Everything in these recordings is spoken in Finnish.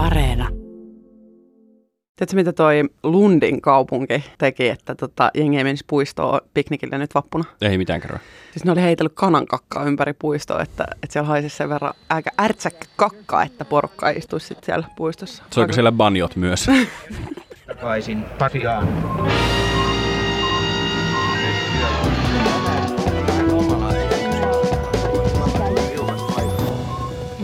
Areena. Tiedätkö, mitä toi Lundin kaupunki teki, että tota, jengi ei menisi puistoon piknikille nyt vappuna? Ei mitään kerran. Siis ne oli heitellyt kanankakkaa ympäri puistoa, että, että siellä haisisi sen verran aika ärtsäkkä kakkaa, että porukka istuisi sit siellä puistossa. Soiko siellä banjot myös? takaisin Pasiaan.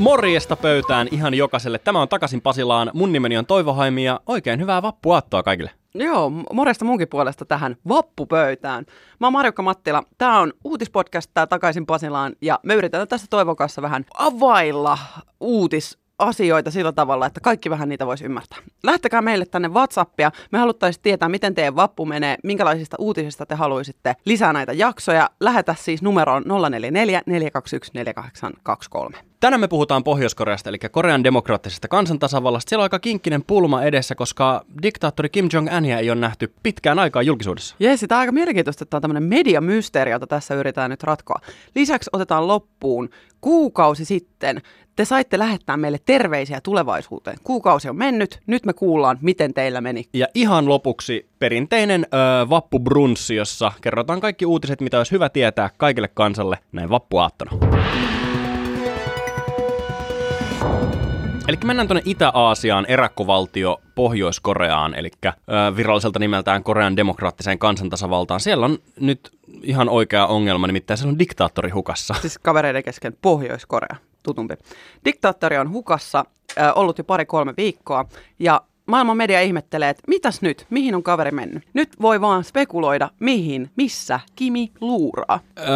Morjesta pöytään ihan jokaiselle. Tämä on Takaisin Pasilaan. Mun nimeni on Toivo Haimi ja oikein hyvää vappuaattoa kaikille. Joo, morjesta munkin puolesta tähän vappupöytään. Mä oon Marjukka Mattila. Tää on uutispodcast tää Takaisin Pasilaan ja me yritetään tässä Toivon kanssa vähän availla uutis asioita sillä tavalla, että kaikki vähän niitä voisi ymmärtää. Lähtekää meille tänne WhatsAppia. Me haluttaisiin tietää, miten teidän vappu menee, minkälaisista uutisista te haluaisitte lisää näitä jaksoja. Lähetä siis numeroon 044 421 4823. Tänään me puhutaan Pohjois-Koreasta, eli Korean demokraattisesta kansantasavallasta. Siellä on aika kinkkinen pulma edessä, koska diktaattori Kim Jong-unia ei ole nähty pitkään aikaa julkisuudessa. Jes, tämä on aika mielenkiintoista, että tämä on tämmöinen mediamysteeri, jota tässä yritetään nyt ratkoa. Lisäksi otetaan loppuun kuukausi sitten te saitte lähettää meille terveisiä tulevaisuuteen. Kuukausi on mennyt, nyt me kuullaan, miten teillä meni. Ja ihan lopuksi perinteinen öö, vappubrunssi, jossa kerrotaan kaikki uutiset, mitä olisi hyvä tietää kaikille kansalle näin vappuaattona. Eli mennään tuonne Itä-Aasiaan, eräkkovaltio Pohjois-Koreaan, eli viralliselta nimeltään Korean demokraattiseen kansantasavaltaan. Siellä on nyt ihan oikea ongelma, nimittäin siellä on diktaattori hukassa. Siis kavereiden kesken Pohjois-Korea, tutumpi. Diktaattori on hukassa, ollut jo pari-kolme viikkoa, ja maailman media ihmettelee, että mitäs nyt, mihin on kaveri mennyt. Nyt voi vaan spekuloida, mihin, missä Kimi luuraa. Öö,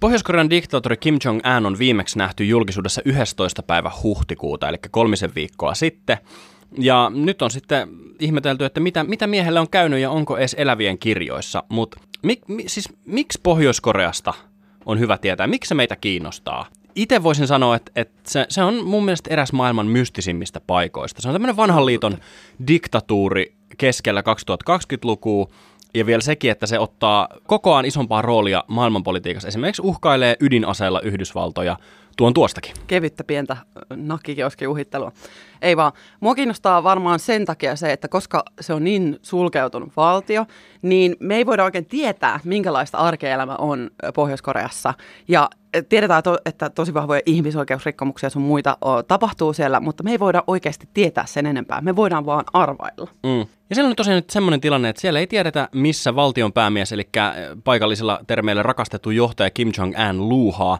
Pohjois-Korean diktaattori Kim Jong-un on viimeksi nähty julkisuudessa 11. päivä huhtikuuta, eli kolmisen viikkoa sitten. Ja nyt on sitten ihmetelty, että mitä, mitä miehelle on käynyt ja onko edes elävien kirjoissa. Mutta mi, mi, siis miksi Pohjois-Koreasta on hyvä tietää? Miksi se meitä kiinnostaa? Itse voisin sanoa, että, että se, se on mun mielestä eräs maailman mystisimmistä paikoista. Se on tämmöinen vanhan liiton diktatuuri keskellä 2020-lukua, ja vielä sekin, että se ottaa kokoaan isompaa roolia maailmanpolitiikassa. Esimerkiksi uhkailee ydinaseella Yhdysvaltoja tuon tuostakin. Kevyttä pientä nakkikioski uhittelua. Ei vaan. Mua kiinnostaa varmaan sen takia se, että koska se on niin sulkeutunut valtio, niin me ei voida oikein tietää, minkälaista arkeelämä on Pohjois-Koreassa. Ja tiedetään, että tosi vahvoja ihmisoikeusrikkomuksia sun muita tapahtuu siellä, mutta me ei voida oikeasti tietää sen enempää. Me voidaan vaan arvailla. Mm. Ja siellä on tosiaan nyt semmoinen tilanne, että siellä ei tiedetä, missä valtion päämies, eli paikallisilla termeillä rakastettu johtaja Kim Jong-un luuhaa.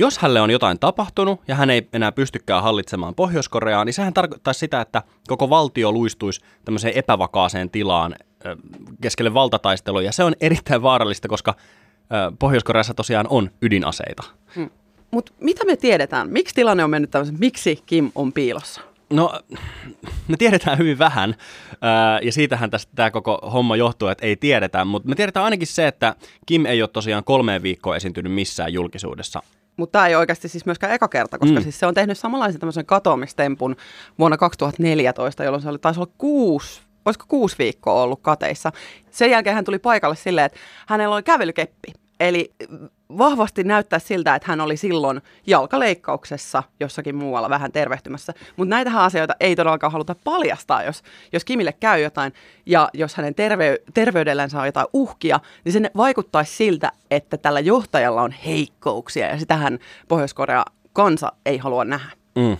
Jos hänelle on jotain tapahtunut ja hän ei enää pystykään hallitsemaan Pohjois-Koreaa, niin sehän tarkoittaisi sitä, että koko valtio luistuisi tämmöiseen epävakaaseen tilaan keskelle valtataistelua, ja se on erittäin vaarallista, koska Pohjois-Koreassa tosiaan on ydinaseita. Hmm. Mutta mitä me tiedetään? Miksi tilanne on mennyt tämmöisen? Miksi Kim on piilossa? No, me tiedetään hyvin vähän, ja siitähän tämä koko homma johtuu, että ei tiedetä, mutta me tiedetään ainakin se, että Kim ei ole tosiaan kolmeen viikkoon esiintynyt missään julkisuudessa. Mutta tämä ei oikeasti siis myöskään eka kerta, koska mm. siis se on tehnyt samanlaisen tämmöisen katoamistempun vuonna 2014, jolloin se oli, taisi olla kuusi, olisiko kuusi viikkoa ollut kateissa. Sen jälkeen hän tuli paikalle silleen, että hänellä oli kävelykeppi. Eli vahvasti näyttää siltä, että hän oli silloin jalkaleikkauksessa jossakin muualla vähän tervehtymässä. Mutta näitähän asioita ei todellakaan haluta paljastaa, jos, jos Kimille käy jotain ja jos hänen terve, terveydellään saa jotain uhkia, niin se vaikuttaisi siltä, että tällä johtajalla on heikkouksia ja sitähän Pohjois-Korea kansa ei halua nähdä. Mm.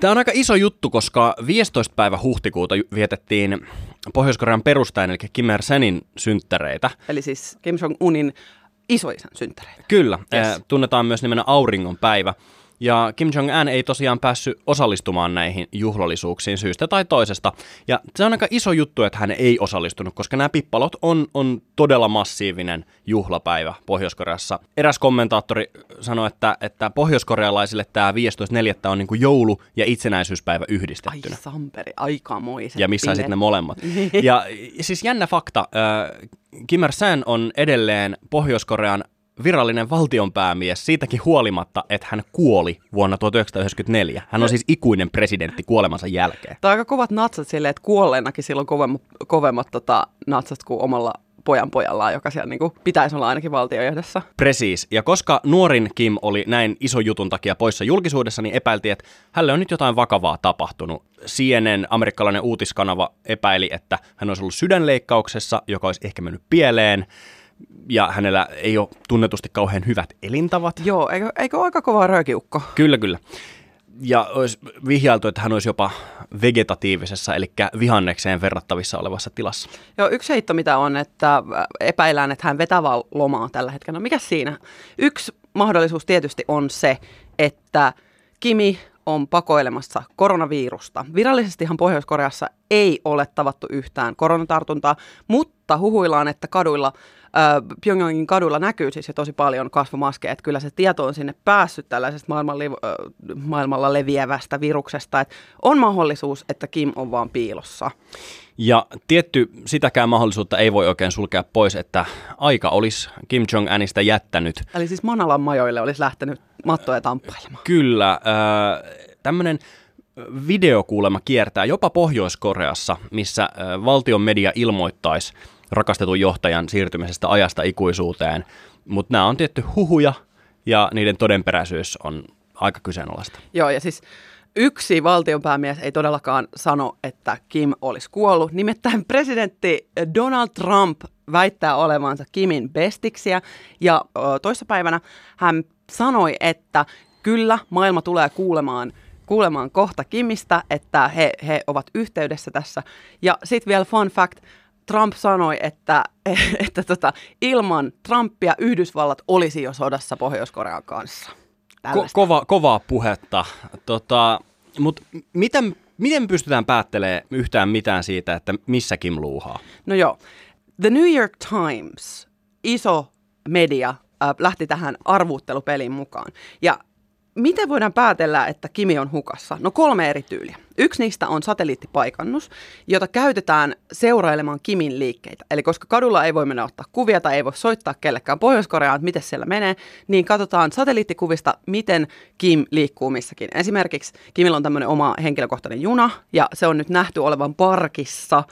Tämä on aika iso juttu, koska 15. päivä huhtikuuta vietettiin Pohjois-Korean perustajan, eli Kim Il-senin synttäreitä. Eli siis Kim Jong-unin isoisän synttäreitä. Kyllä, yes. tunnetaan myös nimenä auringon päivä. Ja Kim Jong-un ei tosiaan päässyt osallistumaan näihin juhlallisuuksiin syystä tai toisesta. Ja se on aika iso juttu, että hän ei osallistunut, koska nämä pippalot on, on todella massiivinen juhlapäivä Pohjois-Koreassa. Eräs kommentaattori sanoi, että, että pohjoiskorealaisille tämä 15.4. on niin kuin joulu- ja itsenäisyyspäivä yhdistettynä. Ai samperi, aikamoiset. Ja missä sitten ne molemmat. ja siis jännä fakta, Kim Il-sen on edelleen Pohjois-Korean virallinen valtionpäämies siitäkin huolimatta, että hän kuoli vuonna 1994. Hän on siis ikuinen presidentti kuolemansa jälkeen. Tämä on aika kovat natsat silleen, että kuolleenakin silloin kovemmat, kovemmat tota, natsat kuin omalla pojan pojallaan, joka siellä niin kuin pitäisi olla ainakin valtiojohdossa. Precis. Ja koska nuorin Kim oli näin iso jutun takia poissa julkisuudessa, niin epäiltiin, että hänelle on nyt jotain vakavaa tapahtunut. CNN, amerikkalainen uutiskanava, epäili, että hän olisi ollut sydänleikkauksessa, joka olisi ehkä mennyt pieleen ja hänellä ei ole tunnetusti kauhean hyvät elintavat. Joo, eikö, eikö aika kova röökiukko? Kyllä, kyllä. Ja olisi vihjailtu, että hän olisi jopa vegetatiivisessa, eli vihannekseen verrattavissa olevassa tilassa. Joo, yksi heitto mitä on, että epäillään, että hän vetää vaan lomaa tällä hetkellä. No mikä siinä? Yksi mahdollisuus tietysti on se, että Kimi on pakoilemassa koronavirusta. Virallisestihan Pohjois-Koreassa ei ole tavattu yhtään koronatartuntaa, mutta huhuillaan, että kaduilla Pyongyangin kadulla näkyy siis jo tosi paljon kasvomaskeja, että kyllä se tieto on sinne päässyt tällaisesta maailman li- maailmalla leviävästä viruksesta, että on mahdollisuus, että Kim on vaan piilossa. Ja tietty sitäkään mahdollisuutta ei voi oikein sulkea pois, että aika olisi Kim Jong-unista jättänyt. Eli siis Manalan majoille olisi lähtenyt mattoja tamppailemaan. Kyllä. Äh, tämmöinen videokuulema kiertää jopa Pohjois-Koreassa, missä äh, valtion media ilmoittaisi rakastetun johtajan siirtymisestä ajasta ikuisuuteen. Mutta nämä on tietty huhuja ja niiden todenperäisyys on aika kyseenalaista. Joo, ja siis yksi valtionpäämies ei todellakaan sano, että Kim olisi kuollut. Nimittäin presidentti Donald Trump väittää olevansa Kimin bestiksiä ja toissapäivänä hän sanoi, että kyllä maailma tulee kuulemaan kuulemaan kohta Kimistä, että he, he ovat yhteydessä tässä. Ja sitten vielä fun fact, Trump sanoi, että, että tota, ilman Trumpia Yhdysvallat olisi jo sodassa Pohjois-Korean kanssa. Ko- kova, kovaa puhetta. Tota, Mutta miten, miten pystytään päättelemään yhtään mitään siitä, että missä Kim luuhaa? No joo. The New York Times, iso media, äh, lähti tähän arvuuttelupeliin mukaan. Ja Miten voidaan päätellä, että Kimi on hukassa? No kolme eri tyyliä. Yksi niistä on satelliittipaikannus, jota käytetään seurailemaan Kimin liikkeitä. Eli koska kadulla ei voi mennä ottaa kuvia tai ei voi soittaa kellekään Pohjois-Koreaan, että miten siellä menee, niin katsotaan satelliittikuvista, miten Kim liikkuu missäkin. Esimerkiksi Kimillä on tämmöinen oma henkilökohtainen juna, ja se on nyt nähty olevan parkissa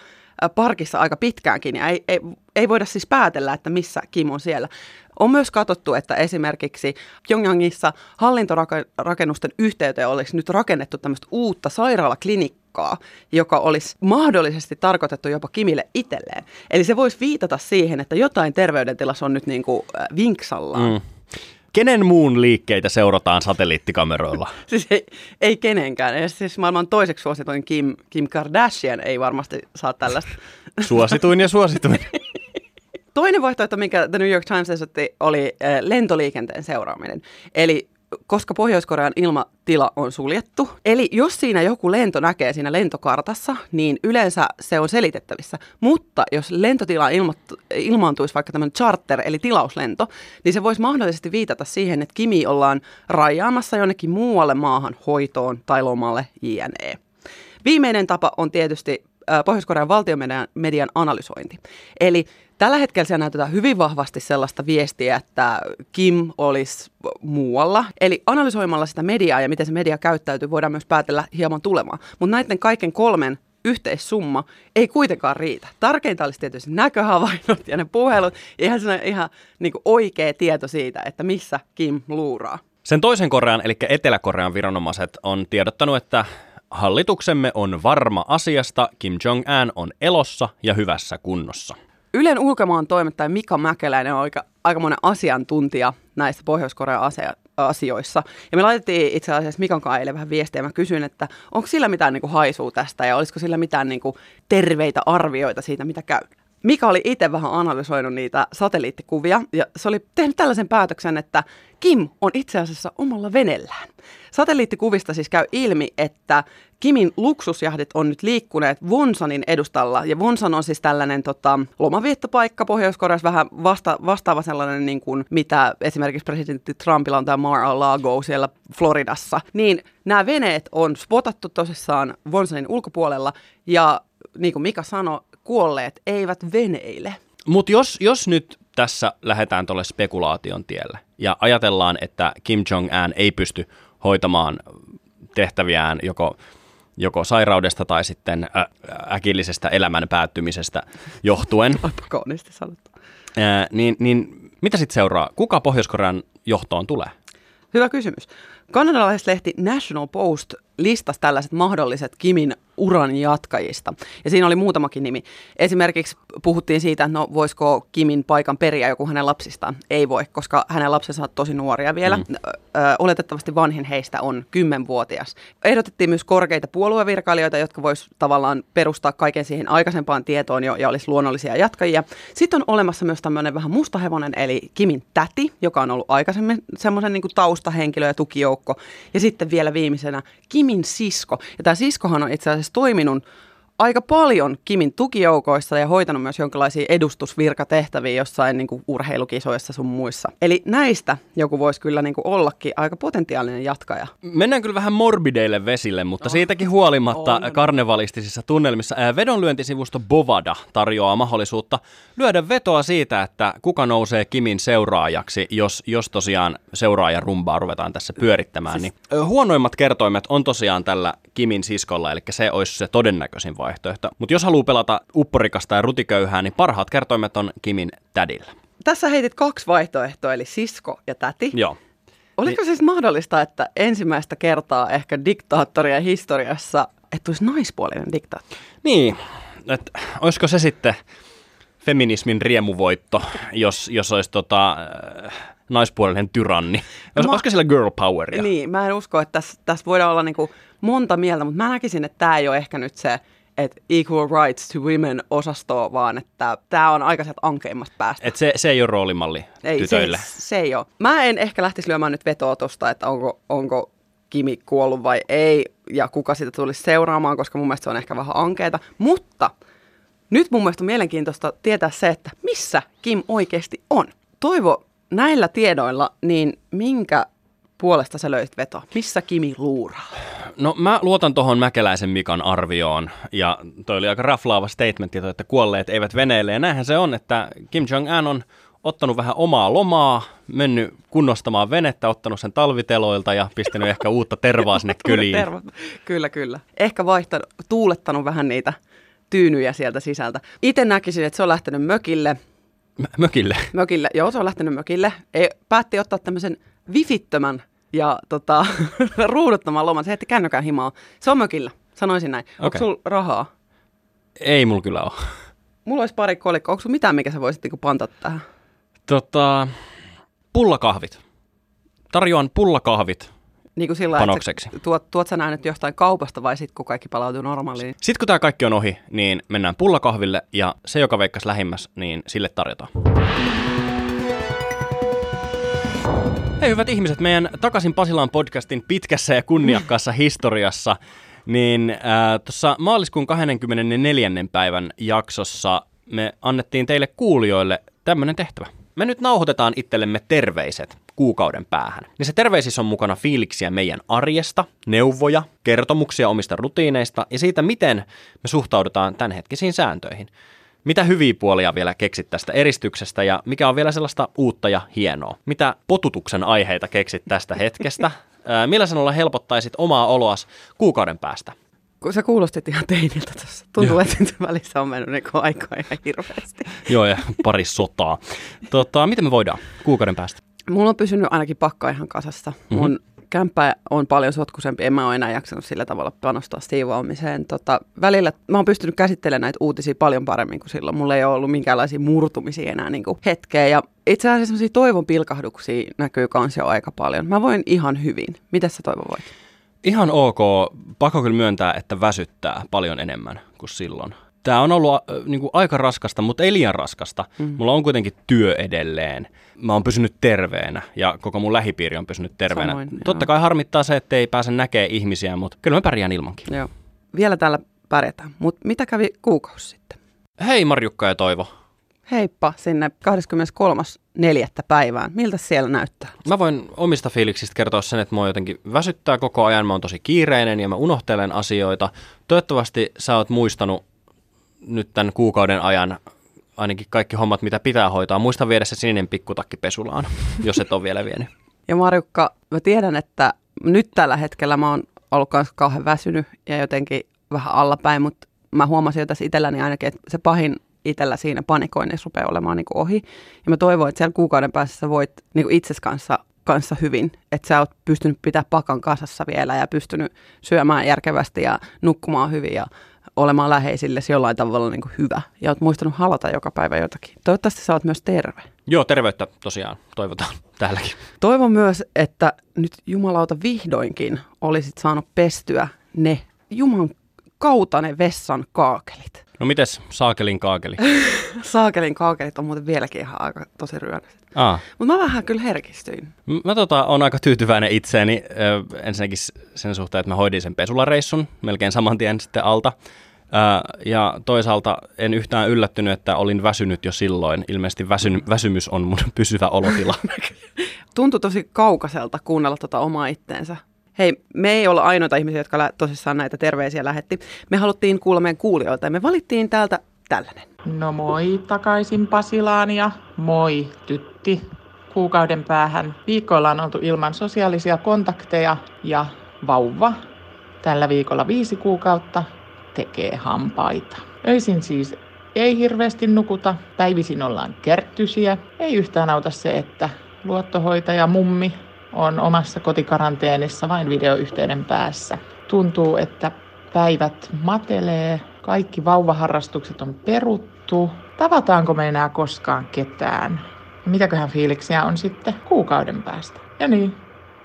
parkissa aika pitkäänkin, ja ei, ei, ei voida siis päätellä, että missä Kim on siellä. On myös katsottu, että esimerkiksi Pyongyangissa hallintorakennusten yhteyteen olisi nyt rakennettu tämmöistä uutta sairaalaklinikkaa, joka olisi mahdollisesti tarkoitettu jopa Kimille itselleen. Eli se voisi viitata siihen, että jotain terveydentilassa on nyt niin kuin vinksallaan. Mm. Kenen muun liikkeitä seurataan satelliittikameroilla? siis ei, ei kenenkään. Ja siis maailman toiseksi suosituin Kim, Kim Kardashian ei varmasti saa tällaista. Suosituin ja suosituin. Toinen vaihtoehto, minkä The New York Times esitti, oli eh, lentoliikenteen seuraaminen. Eli koska Pohjois-Korean ilmatila on suljettu. Eli jos siinä joku lento näkee siinä lentokartassa, niin yleensä se on selitettävissä. Mutta jos lentotila ilma- ilmaantuisi vaikka tämmöinen charter, eli tilauslento, niin se voisi mahdollisesti viitata siihen, että Kimi ollaan rajaamassa jonnekin muualle maahan hoitoon tai lomalle jne. Viimeinen tapa on tietysti Pohjois-Korean valtiomedian median analysointi. Eli Tällä hetkellä siellä näytetään hyvin vahvasti sellaista viestiä, että Kim olisi muualla. Eli analysoimalla sitä mediaa ja miten se media käyttäytyy, voidaan myös päätellä hieman tulemaan. Mutta näiden kaiken kolmen yhteissumma ei kuitenkaan riitä. Tärkeintä olisi tietysti näköhavainnot ja ne puhelut ja ihan, ihan niin oikea tieto siitä, että missä Kim luuraa. Sen toisen Korean, eli Etelä-Korean viranomaiset on tiedottanut, että hallituksemme on varma asiasta, Kim Jong-un on elossa ja hyvässä kunnossa. Ylen ulkomaan toimittaja Mika Mäkeläinen on aika, aikamoinen asiantuntija näissä Pohjois-Korean asioissa. Ja me laitettiin itse asiassa Mikan kanssa eilen vähän viestiä ja mä kysyin, että onko sillä mitään niin kuin haisua tästä ja olisiko sillä mitään niin kuin terveitä arvioita siitä, mitä käy. Mika oli itse vähän analysoinut niitä satelliittikuvia ja se oli tehnyt tällaisen päätöksen, että Kim on itse asiassa omalla venellään. Satelliittikuvista siis käy ilmi, että Kimin luksusjahdit on nyt liikkuneet Vonsanin edustalla. Ja Vonsan on siis tällainen tota, lomaviettopaikka Pohjois-Koreassa, vähän vasta, vastaava sellainen, niin kuin, mitä esimerkiksi presidentti Trumpilla on tämä Mar-a-Lago siellä Floridassa. Niin nämä veneet on spotattu tosissaan Vonsanin ulkopuolella ja niin kuin Mika sanoi, kuolleet eivät veneile. Mutta jos, jos nyt tässä lähdetään tuolle spekulaation tielle ja ajatellaan, että Kim Jong-un ei pysty hoitamaan tehtäviään joko joko sairaudesta tai sitten ä, äkillisestä elämän päättymisestä johtuen. Olipa kauniisti sanottu. Ää, niin, niin mitä sitten seuraa? Kuka Pohjois-Korean johtoon tulee? Hyvä kysymys. Kanadalaislehti National Post listasi tällaiset mahdolliset Kimin uran jatkajista. Ja siinä oli muutamakin nimi. Esimerkiksi puhuttiin siitä, että no voisiko Kimin paikan periä joku hänen lapsistaan. Ei voi, koska hänen lapsensa on tosi nuoria vielä. Mm. Oletettavasti vanhin heistä on kymmenvuotias. Ehdotettiin myös korkeita puoluevirkailijoita, jotka vois tavallaan perustaa kaiken siihen aikaisempaan tietoon jo, ja olisi luonnollisia jatkajia. Sitten on olemassa myös tämmöinen vähän mustahevonen, eli Kimin täti, joka on ollut aikaisemmin semmoisen niin taustahenkilö ja tukijoukko. Ja sitten vielä viimeisenä Kimin sisko. Ja tämä siskohan on itse asiassa toiminut aika paljon Kimin tukijoukoissa ja hoitanut myös jonkinlaisia edustusvirkatehtäviä jossain niin kuin urheilukisoissa sun muissa. Eli näistä joku voisi kyllä niin kuin ollakin aika potentiaalinen jatkaja. Mennään kyllä vähän morbideille vesille, mutta siitäkin huolimatta on. karnevalistisissa tunnelmissa ää, vedonlyöntisivusto Bovada tarjoaa mahdollisuutta lyödä vetoa siitä, että kuka nousee Kimin seuraajaksi, jos, jos tosiaan seuraajan rumbaa ruvetaan tässä pyörittämään. Niin, ö, huonoimmat kertoimet on tosiaan tällä Kimin siskolla, eli se olisi se todennäköisin vaihtoehto. Mutta jos haluaa pelata upporikasta ja rutiköyhää, niin parhaat kertoimet on Kimin tädillä. Tässä heitit kaksi vaihtoehtoa, eli sisko ja täti. Joo. Oliko siis mahdollista, että ensimmäistä kertaa ehkä diktaattoria historiassa, että olisi naispuolinen diktaattori? Niin, että olisiko se sitten feminismin riemuvoitto, jos, jos olisi tota, äh, naispuolinen tyranni? Olis, mä- Olisiko sillä girl poweria? Niin, mä en usko, että tässä, tässä voidaan olla niinku monta mieltä, mutta mä näkisin, että tämä ei ole ehkä nyt se, että equal rights to women osasto, vaan että tämä on aika sieltä ankeimmasta päästä. Et se, se ei ole roolimalli ei, tytöille. Se, se ei ole. Mä en ehkä lähtisi lyömään nyt vetoa tuosta, että onko, onko Kimi kuollut vai ei, ja kuka sitä tulisi seuraamaan, koska mun mielestä se on ehkä vähän ankeeta. Mutta nyt mun mielestä on mielenkiintoista tietää se, että missä Kim oikeasti on. Toivo, näillä tiedoilla, niin minkä puolesta sä löysit vetoa? Missä Kimi luuraa? No mä luotan tuohon Mäkeläisen Mikan arvioon, ja toi oli aika raflaava statementti, että kuolleet eivät veneille, ja näinhän se on, että Kim Jong-un on ottanut vähän omaa lomaa, mennyt kunnostamaan venettä, ottanut sen talviteloilta ja pistänyt ehkä uutta tervaa sinne kyliin. Terva. Kyllä, kyllä. Ehkä vaihtanut, tuulettanut vähän niitä tyynyjä sieltä sisältä. Itse näkisin, että se on lähtenyt mökille. Mä- Mökille. Mökille, joo, se on lähtenyt mökille. Ei, päätti ottaa tämmöisen vifittömän ja tota, ruuduttoman loman. Se heitti kännykän himaa. Se on mökillä, sanoisin näin. Onko Okei. sulla rahaa? Ei mulla kyllä ole. Mulla olisi pari kolikkoa. Onko sulla mitään, mikä sä voisit niinku pantata tähän? Tota, pullakahvit. Tarjoan pullakahvit Niin kuin sillä panokseksi. että tuot, tuot sä nyt jostain kaupasta vai sitten kun kaikki palautuu normaaliin? Sitten kun tämä kaikki on ohi, niin mennään pullakahville ja se, joka veikkas lähimmäs, niin sille tarjotaan. Hei hyvät ihmiset, meidän Takaisin Pasilaan podcastin pitkässä ja kunniakkaassa historiassa, niin äh, tuossa maaliskuun 24. päivän jaksossa me annettiin teille kuulijoille tämmöinen tehtävä. Me nyt nauhoitetaan itsellemme terveiset kuukauden päähän. Se terveisissä on mukana fiiliksiä meidän arjesta, neuvoja, kertomuksia omista rutiineista ja siitä, miten me suhtaudutaan tämänhetkisiin sääntöihin. Mitä hyviä puolia vielä keksit tästä eristyksestä ja mikä on vielä sellaista uutta ja hienoa? Mitä potutuksen aiheita keksit tästä hetkestä? Millä sanolla helpottaisit omaa oloas kuukauden päästä? Sä kuulostit ihan teiniltä tuossa. Tuntuu, että nyt välissä on mennyt niinku aikaa ihan hirveästi. Joo, ja pari sotaa. Tota, miten me voidaan kuukauden päästä? Mulla on pysynyt ainakin pakka ihan kasassa. Mhm. Mun kämppä on paljon sotkuisempi. En mä ole enää jaksanut sillä tavalla panostaa siivoamiseen. Tota, välillä mä oon pystynyt käsittelemään näitä uutisia paljon paremmin kuin silloin. Mulla ei ole ollut minkäänlaisia murtumisia enää niin kuin hetkeä. Ja itse asiassa semmoisia toivon pilkahduksia näkyy kans jo aika paljon. Mä voin ihan hyvin. Mitä sä toivon voit? Ihan ok. Pakko kyllä myöntää, että väsyttää paljon enemmän kuin silloin. Tämä on ollut äh, niin kuin aika raskasta, mutta ei liian raskasta. Mm. Mulla on kuitenkin työ edelleen. Mä oon pysynyt terveenä ja koko mun lähipiiri on pysynyt terveenä. Samoin, Totta joo. kai harmittaa se, että ei pääse näkemään ihmisiä, mutta kyllä mä pärjään ilmankin. Joo. Vielä tällä pärjätään. Mutta mitä kävi kuukausi sitten? Hei Marjukka ja Toivo. Heippa sinne 23.4. päivään. Miltä siellä näyttää? Mä voin omista fiiliksistä kertoa sen, että mua jotenkin väsyttää koko ajan. Mä oon tosi kiireinen ja mä unohtelen asioita. Toivottavasti sä oot muistanut nyt tämän kuukauden ajan ainakin kaikki hommat, mitä pitää hoitaa. Muista viedä se sininen pikkutakki pesulaan, jos et ole vielä vienyt. Ja Marjukka, mä tiedän, että nyt tällä hetkellä mä oon ollut myös kauhean väsynyt ja jotenkin vähän allapäin, mutta mä huomasin jo tässä itselläni ainakin, että se pahin itsellä siinä panikoinnissa rupeaa olemaan niin ohi. Ja mä toivon, että siellä kuukauden päässä sä voit niin itses kanssa, kanssa hyvin, että sä oot pystynyt pitää pakan kasassa vielä ja pystynyt syömään järkevästi ja nukkumaan hyvin ja olemaan läheisille jollain tavalla niin kuin hyvä. Ja oot muistanut halata joka päivä jotakin. Toivottavasti sä oot myös terve. Joo, terveyttä tosiaan toivotaan täälläkin. Toivon myös, että nyt jumalauta vihdoinkin olisit saanut pestyä ne Juman kautta ne vessan kaakelit. No mites saakelin kaakeli? Saakelin kaakelit on muuten vieläkin ihan aika tosi ryönäiset. Mutta mä vähän kyllä herkistyin. Mä tota, on aika tyytyväinen itseeni ö, ensinnäkin sen suhteen, että mä hoidin sen pesulareissun melkein saman tien sitten alta. Ö, ja toisaalta en yhtään yllättynyt, että olin väsynyt jo silloin. Ilmeisesti väsyn, väsymys on mun pysyvä olotila. Tuntui tosi kaukaiselta kuunnella tota omaa itteensä. Hei, me ei olla ainoita ihmisiä, jotka tosissaan näitä terveisiä lähetti. Me haluttiin kuulla meidän kuulijoilta ja me valittiin täältä tällainen. No moi takaisin Pasilaan ja moi tytti. Kuukauden päähän viikoilla on oltu ilman sosiaalisia kontakteja ja vauva tällä viikolla viisi kuukautta tekee hampaita. Öisin siis ei hirveästi nukuta, päivisin ollaan kerttysiä. Ei yhtään auta se, että luottohoitaja mummi on omassa kotikaranteenissa vain videoyhteyden päässä. Tuntuu, että päivät matelee, kaikki vauvaharrastukset on peruttu. Tavataanko me enää koskaan ketään? Mitäköhän fiiliksiä on sitten kuukauden päästä? Ja niin,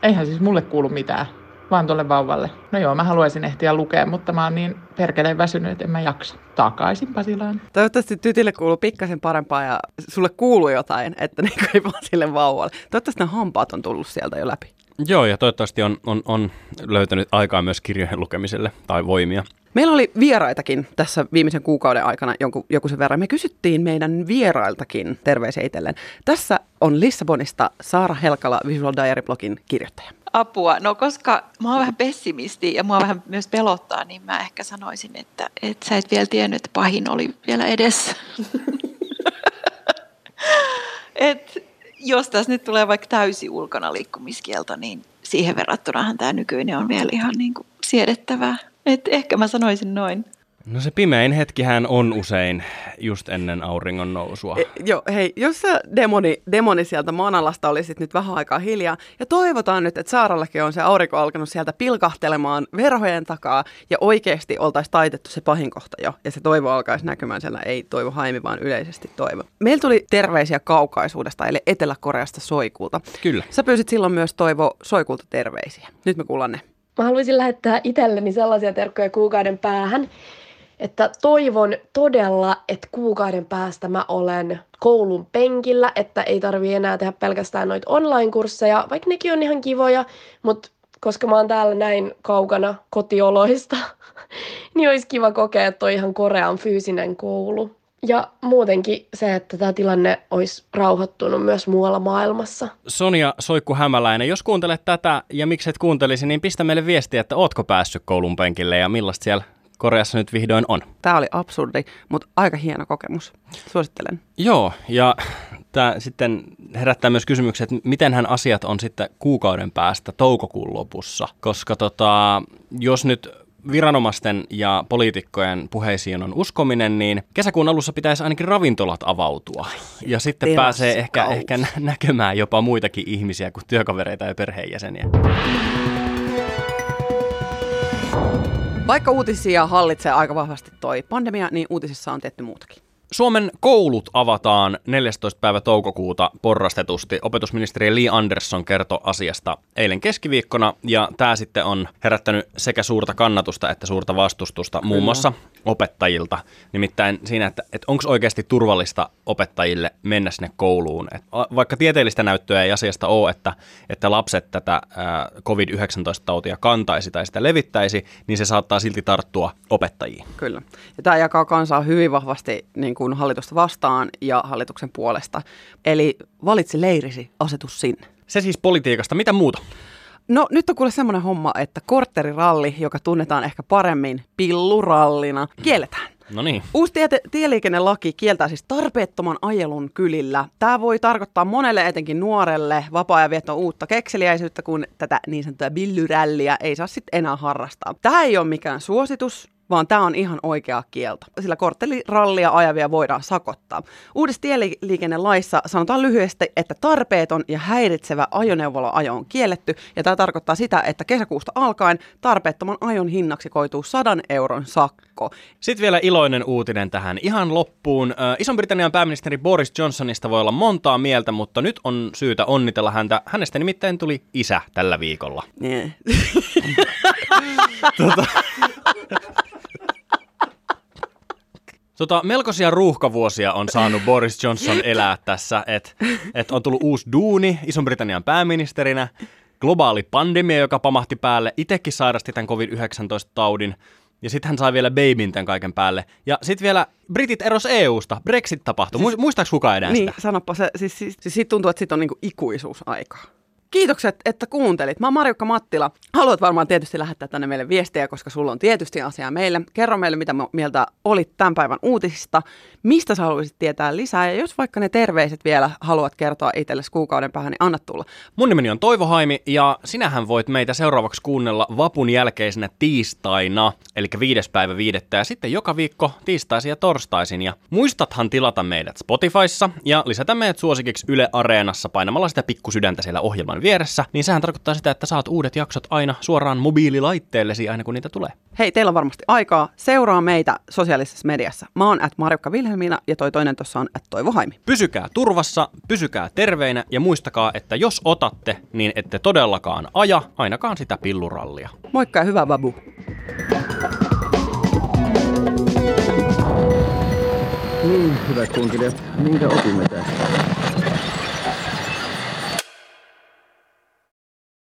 eihän siis mulle kuulu mitään, vaan tuolle vauvalle. No joo, mä haluaisin ehtiä lukea, mutta mä oon niin perkeleen väsynyt, että en mä jaksa. Takaisin Pasilaan. Toivottavasti tytille kuuluu pikkasen parempaa ja sulle kuuluu jotain, että niin ei vaan sille vauvalle. Toivottavasti nämä hampaat on tullut sieltä jo läpi. Joo, ja toivottavasti on, on, on löytänyt aikaa myös kirjojen lukemiselle tai voimia. Meillä oli vieraitakin tässä viimeisen kuukauden aikana jonkun, joku sen verran. Me kysyttiin meidän vierailtakin terveisiä itselleen. Tässä on Lissabonista Saara Helkala, Visual Diary-blogin kirjoittaja. Apua. No koska mä oon vähän pessimisti ja mua vähän myös pelottaa, niin mä ehkä sanoisin, että, että sä et vielä tiennyt, että pahin oli vielä edessä. et jos tässä nyt tulee vaikka täysi ulkona liikkumiskielto, niin siihen verrattunahan tämä nykyinen on vielä ihan niin kuin siedettävää. Et ehkä mä sanoisin noin. No se pimein hetkihän on usein just ennen auringon nousua. E, joo, hei, jos sä demoni, demoni sieltä maanalasta olisit nyt vähän aikaa hiljaa, ja toivotaan nyt, että Saarallakin on se aurinko alkanut sieltä pilkahtelemaan verhojen takaa, ja oikeasti oltaisiin taitettu se pahin kohta jo, ja se toivo alkaisi näkymään siellä, ei toivo haimi, vaan yleisesti toivo. Meillä tuli terveisiä kaukaisuudesta, eli Etelä-Koreasta Soikulta. Kyllä. Sä pyysit silloin myös toivo Soikulta terveisiä. Nyt me kuullaan ne. Mä haluaisin lähettää itselleni sellaisia terkkoja kuukauden päähän, että toivon todella, että kuukauden päästä mä olen koulun penkillä, että ei tarvi enää tehdä pelkästään noita online-kursseja, vaikka nekin on ihan kivoja, mutta koska mä oon täällä näin kaukana kotioloista, niin olisi kiva kokea, on ihan Korean fyysinen koulu. Ja muutenkin se, että tämä tilanne olisi rauhoittunut myös muualla maailmassa. Sonia Soikku Hämäläinen, jos kuuntelet tätä ja mikset kuuntelisi, niin pistä meille viestiä, että ootko päässyt koulun penkille ja millaista siellä Koreassa nyt vihdoin on. Tämä oli absurdi, mutta aika hieno kokemus. Suosittelen. Joo, ja tämä sitten herättää myös kysymyksen, että mitenhän asiat on sitten kuukauden päästä toukokuun lopussa, koska tota, jos nyt viranomaisten ja poliitikkojen puheisiin on uskominen, niin kesäkuun alussa pitäisi ainakin ravintolat avautua. Ja sitten pääsee ehkä, ehkä nä- näkemään jopa muitakin ihmisiä kuin työkavereita ja perheenjäseniä. Vaikka uutisia hallitsee aika vahvasti toi pandemia, niin uutisissa on tehty muutakin. Suomen koulut avataan 14. päivä toukokuuta porrastetusti. Opetusministeri Li Andersson kertoi asiasta eilen keskiviikkona ja tämä sitten on herättänyt sekä suurta kannatusta että suurta vastustusta muun muassa opettajilta. Nimittäin siinä, että, että onko oikeasti turvallista opettajille mennä sinne kouluun. Et vaikka tieteellistä näyttöä ei asiasta ole, että, että lapset tätä ää, COVID-19-tautia kantaisi tai sitä levittäisi, niin se saattaa silti tarttua opettajiin. Kyllä. Ja tämä jakaa kansaa hyvin vahvasti niin kuin hallitusta vastaan ja hallituksen puolesta. Eli valitse leirisi, asetus sinne. Se siis politiikasta. Mitä muuta? No nyt on kuule semmoinen homma, että kortteriralli, joka tunnetaan ehkä paremmin pillurallina, kielletään. No niin. Uusi tie- tieliikennelaki kieltää siis tarpeettoman ajelun kylillä. Tämä voi tarkoittaa monelle, etenkin nuorelle, vapaa-ajanviettoon uutta kekseliäisyyttä, kun tätä niin sanottua billyrälliä ei saa sitten enää harrastaa. Tämä ei ole mikään suositus, vaan tämä on ihan oikea kielto. Sillä korttelirallia ajavia voidaan sakottaa. Uudessa tieliikennelaissa sanotaan lyhyesti, että tarpeeton ja häiritsevä ajoneuvolla-ajo on kielletty, ja tämä tarkoittaa sitä, että kesäkuusta alkaen tarpeettoman ajon hinnaksi koituu 100 euron sakko. Sitten vielä iloinen uutinen tähän ihan loppuun. Ison-Britannian pääministeri Boris Johnsonista voi olla montaa mieltä, mutta nyt on syytä onnitella häntä. Hänestä nimittäin tuli isä tällä viikolla. Nee. Tota, melkoisia ruuhkavuosia on saanut Boris Johnson elää tässä, että et on tullut uusi duuni Ison-Britannian pääministerinä, globaali pandemia, joka pamahti päälle, itekin sairasti tämän COVID-19-taudin, ja sitten hän sai vielä babyn tämän kaiken päälle. Ja sitten vielä Britit eros EUsta, Brexit tapahtui. Siis, Muistaaks kukaan enää Niin, sitä? sanoppa se, siis, siis, siis siitä tuntuu, että siitä on niinku ikuisuusaikaa. Kiitokset, että kuuntelit. Mä oon Marjukka Mattila. Haluat varmaan tietysti lähettää tänne meille viestiä, koska sulla on tietysti asiaa meille. Kerro meille, mitä mieltä olit tämän päivän uutisista, mistä sä haluaisit tietää lisää, ja jos vaikka ne terveiset vielä haluat kertoa itsellesi kuukauden päähän, niin anna tulla. Mun nimeni on Toivo Haimi ja sinähän voit meitä seuraavaksi kuunnella vapun jälkeisenä tiistaina, eli viides päivä viidettä ja sitten joka viikko tiistaisin ja torstaisin. Ja muistathan tilata meidät Spotifyssa ja lisätä meidät suosikiksi Yle Areenassa painamalla sitä pikkusydäntä siellä ohjelman vieressä, niin sehän tarkoittaa sitä, että saat uudet jaksot aina suoraan mobiililaitteellesi aina kun niitä tulee. Hei, teillä on varmasti aikaa. Seuraa meitä sosiaalisessa mediassa. Mä oon at Marjukka Vilhelmiina ja toi toinen tuossa on at Toivo Haimi. Pysykää turvassa, pysykää terveinä ja muistakaa, että jos otatte, niin ette todellakaan aja ainakaan sitä pillurallia. Moikka ja hyvää babu. Niin, hyvät kunkilijat, minkä opimme tästä?